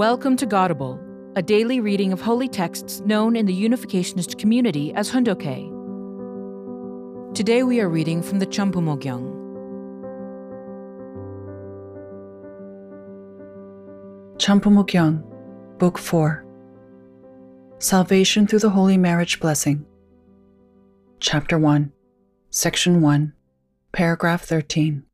Welcome to Godable, a daily reading of holy texts known in the Unificationist community as Hoon Dok Hae. Today we are reading from the Cham Bumo Gyeong. Champumogyang, Book 4 Salvation through the Holy Marriage Blessing. Chapter 1, Section 1, Paragraph 13.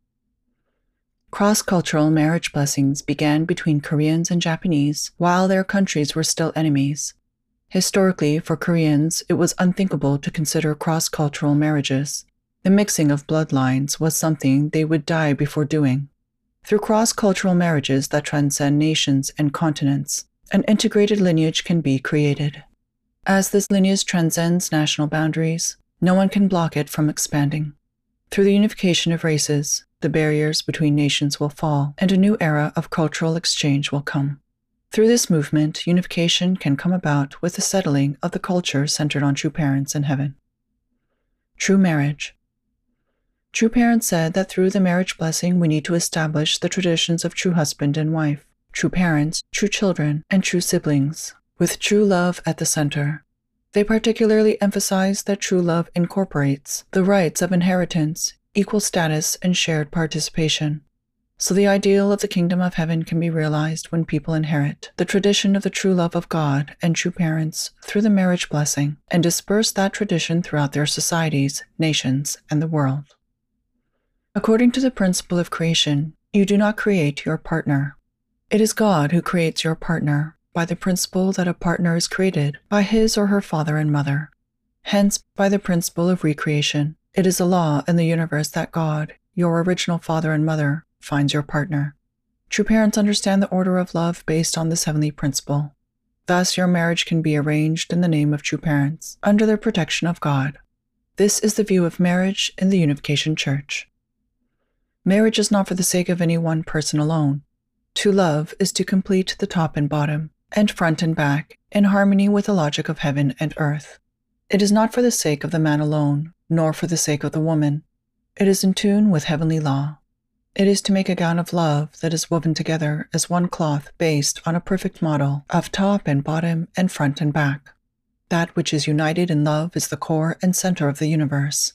Cross cultural marriage blessings began between Koreans and Japanese while their countries were still enemies. Historically, for Koreans, it was unthinkable to consider cross cultural marriages. The mixing of bloodlines was something they would die before doing. Through cross cultural marriages that transcend nations and continents, an integrated lineage can be created. As this lineage transcends national boundaries, no one can block it from expanding. Through the unification of races, the barriers between nations will fall, and a new era of cultural exchange will come. Through this movement, unification can come about with the settling of the culture centered on true parents in heaven. True marriage. True parents said that through the marriage blessing, we need to establish the traditions of true husband and wife, true parents, true children, and true siblings, with true love at the center. They particularly emphasize that true love incorporates the rights of inheritance, equal status, and shared participation. So the ideal of the kingdom of heaven can be realized when people inherit the tradition of the true love of God and true parents through the marriage blessing and disperse that tradition throughout their societies, nations, and the world. According to the principle of creation, you do not create your partner. It is God who creates your partner by the principle that a partner is created by his or her father and mother. Hence, by the principle of recreation, it is a law in the universe that God, your original father and mother, finds your partner. True parents understand the order of love based on this heavenly principle. Thus, your marriage can be arranged in the name of true parents, under the protection of God. This is the view of marriage in the Unification Church. Marriage is not for the sake of any one person alone. To love is to complete the top and bottom, and front and back, in harmony with the logic of heaven and earth. It is not for the sake of the man alone, nor for the sake of the woman. It is in tune with heavenly law. It is to make a gown of love that is woven together as one cloth based on a perfect model of top and bottom and front and back. That which is united in love is the core and center of the universe.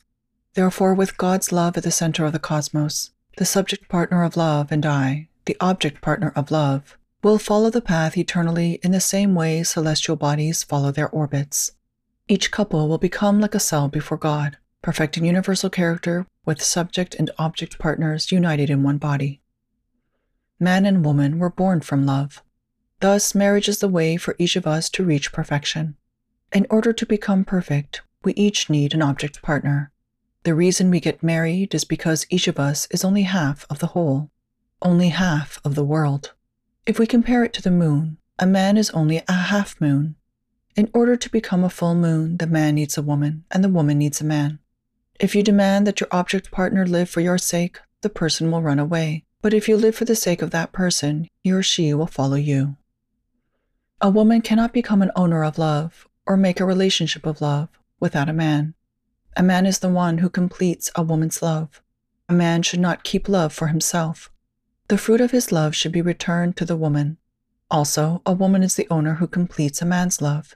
Therefore, with God's love at the center of the cosmos, the subject partner of love and I, the object partner of love, will follow the path eternally in the same way celestial bodies follow their orbits. Each couple will become like a cell before God, perfecting universal character with subject and object partners united in one body. Man and woman were born from love. Thus, marriage is the way for each of us to reach perfection. In order to become perfect, we each need an object partner. The reason we get married is because each of us is only half of the whole, only half of the world. If we compare it to the moon, a man is only a half moon. In order to become a full moon, the man needs a woman, and the woman needs a man. If you demand that your object partner live for your sake, the person will run away. But if you live for the sake of that person, he or she will follow you. A woman cannot become an owner of love or make a relationship of love without a man. A man is the one who completes a woman's love. A man should not keep love for himself. The fruit of his love should be returned to the woman. Also, a woman is the owner who completes a man's love.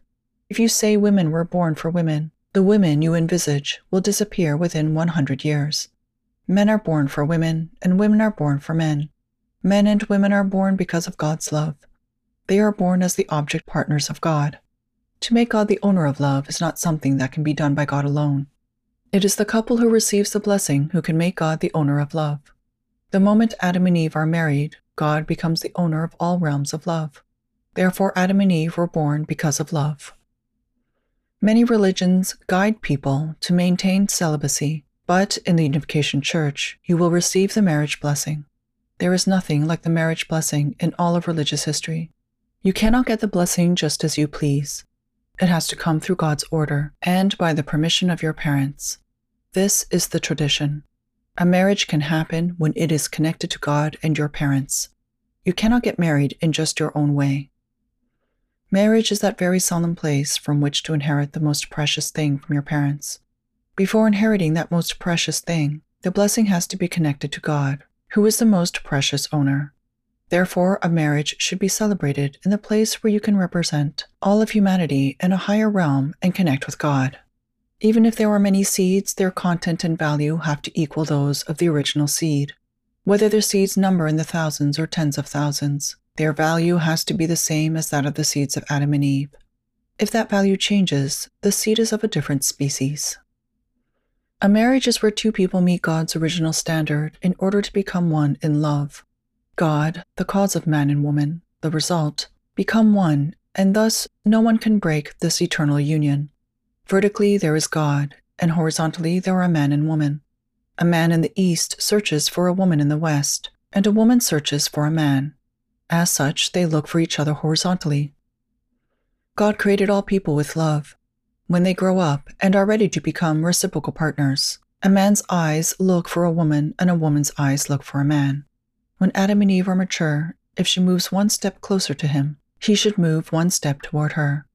If you say women were born for women, the women you envisage will disappear within 100 years. Men are born for women, and women are born for men. Men and women are born because of God's love. They are born as the object partners of God. To make God the owner of love is not something that can be done by God alone. It is the couple who receives the blessing who can make God the owner of love. The moment Adam and Eve are married, God becomes the owner of all realms of love. Therefore, Adam and Eve were born because of love. Many religions guide people to maintain celibacy, but in the Unification Church, you will receive the marriage blessing. There is nothing like the marriage blessing in all of religious history. You cannot get the blessing just as you please. It has to come through God's order and by the permission of your parents. This is the tradition. A marriage can happen when it is connected to God and your parents. You cannot get married in just your own way. Marriage is that very solemn place from which to inherit the most precious thing from your parents. Before inheriting that most precious thing, the blessing has to be connected to God, who is the most precious owner. Therefore, a marriage should be celebrated in the place where you can represent all of humanity in a higher realm and connect with God. Even if there are many seeds, their content and value have to equal those of the original seed. Whether their seeds number in the thousands or tens of thousands, their value has to be the same as that of the seeds of Adam and Eve. If that value changes, the seed is of a different species. A marriage is where two people meet God's original standard in order to become one in love. God, the cause of man and woman, the result, become one, and thus no one can break this eternal union. Vertically there is God, and horizontally there are man and woman. A man in the east searches for a woman in the west, and a woman searches for a man. As such, they look for each other horizontally. God created all people with love. When they grow up and are ready to become reciprocal partners, a man's eyes look for a woman and a woman's eyes look for a man. When Adam and Eve are mature, if she moves one step closer to him, he should move one step toward her.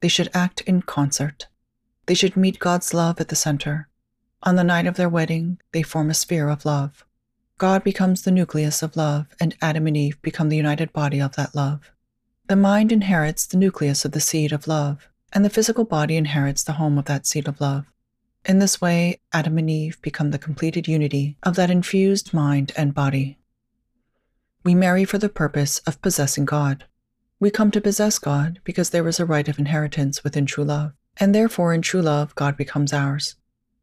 They should act in concert. They should meet God's love at the center. On the night of their wedding, they form a sphere of love. God becomes the nucleus of love, and Adam and Eve become the united body of that love. The mind inherits the nucleus of the seed of love, and the physical body inherits the home of that seed of love. In this way, Adam and Eve become the completed unity of that infused mind and body. We marry for the purpose of possessing God. We come to possess God because there is a right of inheritance within true love, and therefore in true love God becomes ours.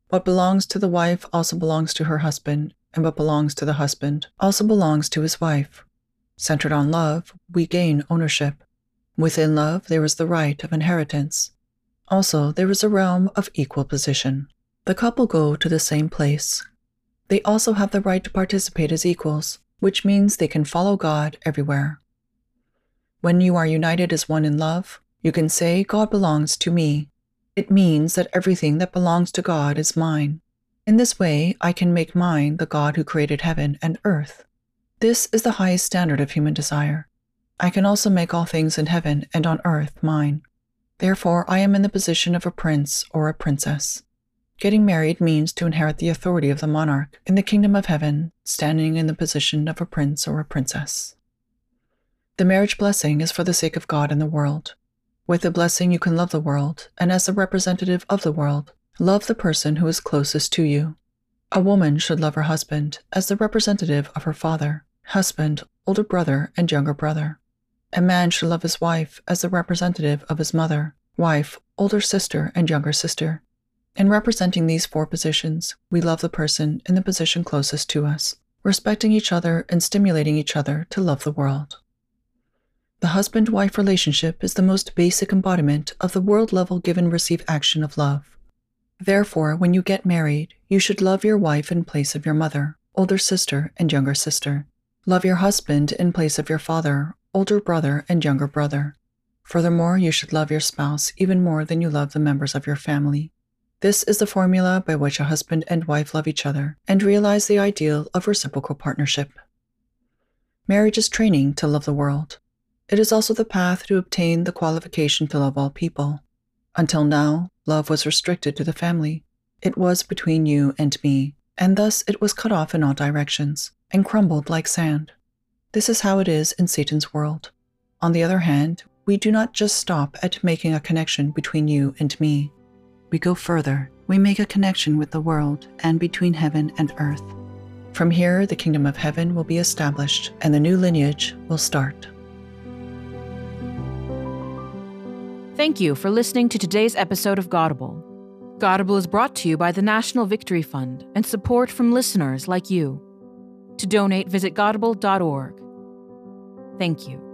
What belongs to the wife also belongs to her husband, and what belongs to the husband also belongs to his wife. Centered on love, we gain ownership. Within love, there is the right of inheritance. Also, there is a realm of equal position. The couple go to the same place. They also have the right to participate as equals, which means they can follow God everywhere. When you are united as one in love, you can say, God belongs to me. It means that everything that belongs to God is mine. In this way, I can make mine the God who created heaven and earth. This is the highest standard of human desire. I can also make all things in heaven and on earth mine. Therefore, I am in the position of a prince or a princess. Getting married means to inherit the authority of the monarch in the kingdom of heaven, standing in the position of a prince or a princess. The marriage blessing is for the sake of God and the world. With the blessing, you can love the world, and as the representative of the world, Love the person who is closest to you. A woman should love her husband as the representative of her father, husband, older brother, and younger brother. A man should love his wife as the representative of his mother, wife, older sister, and younger sister. In representing these four positions, we love the person in the position closest to us, respecting each other and stimulating each other to love the world. The husband wife relationship is the most basic embodiment of the world level give and receive action of love. Therefore, when you get married, you should love your wife in place of your mother, older sister, and younger sister. Love your husband in place of your father, older brother, and younger brother. Furthermore, you should love your spouse even more than you love the members of your family. This is the formula by which a husband and wife love each other and realize the ideal of reciprocal partnership. Marriage is training to love the world. It is also the path to obtain the qualification to love all people. Until now, love was restricted to the family. It was between you and me, and thus it was cut off in all directions and crumbled like sand. This is how it is in Satan's world. On the other hand, we do not just stop at making a connection between you and me. We go further. We make a connection with the world and between heaven and earth. From here, the kingdom of heaven will be established and the new lineage will start. Thank you for listening to today's episode of Godable. Godable is brought to you by the National Victory Fund and support from listeners like you. To donate, visit godable.org. Thank you.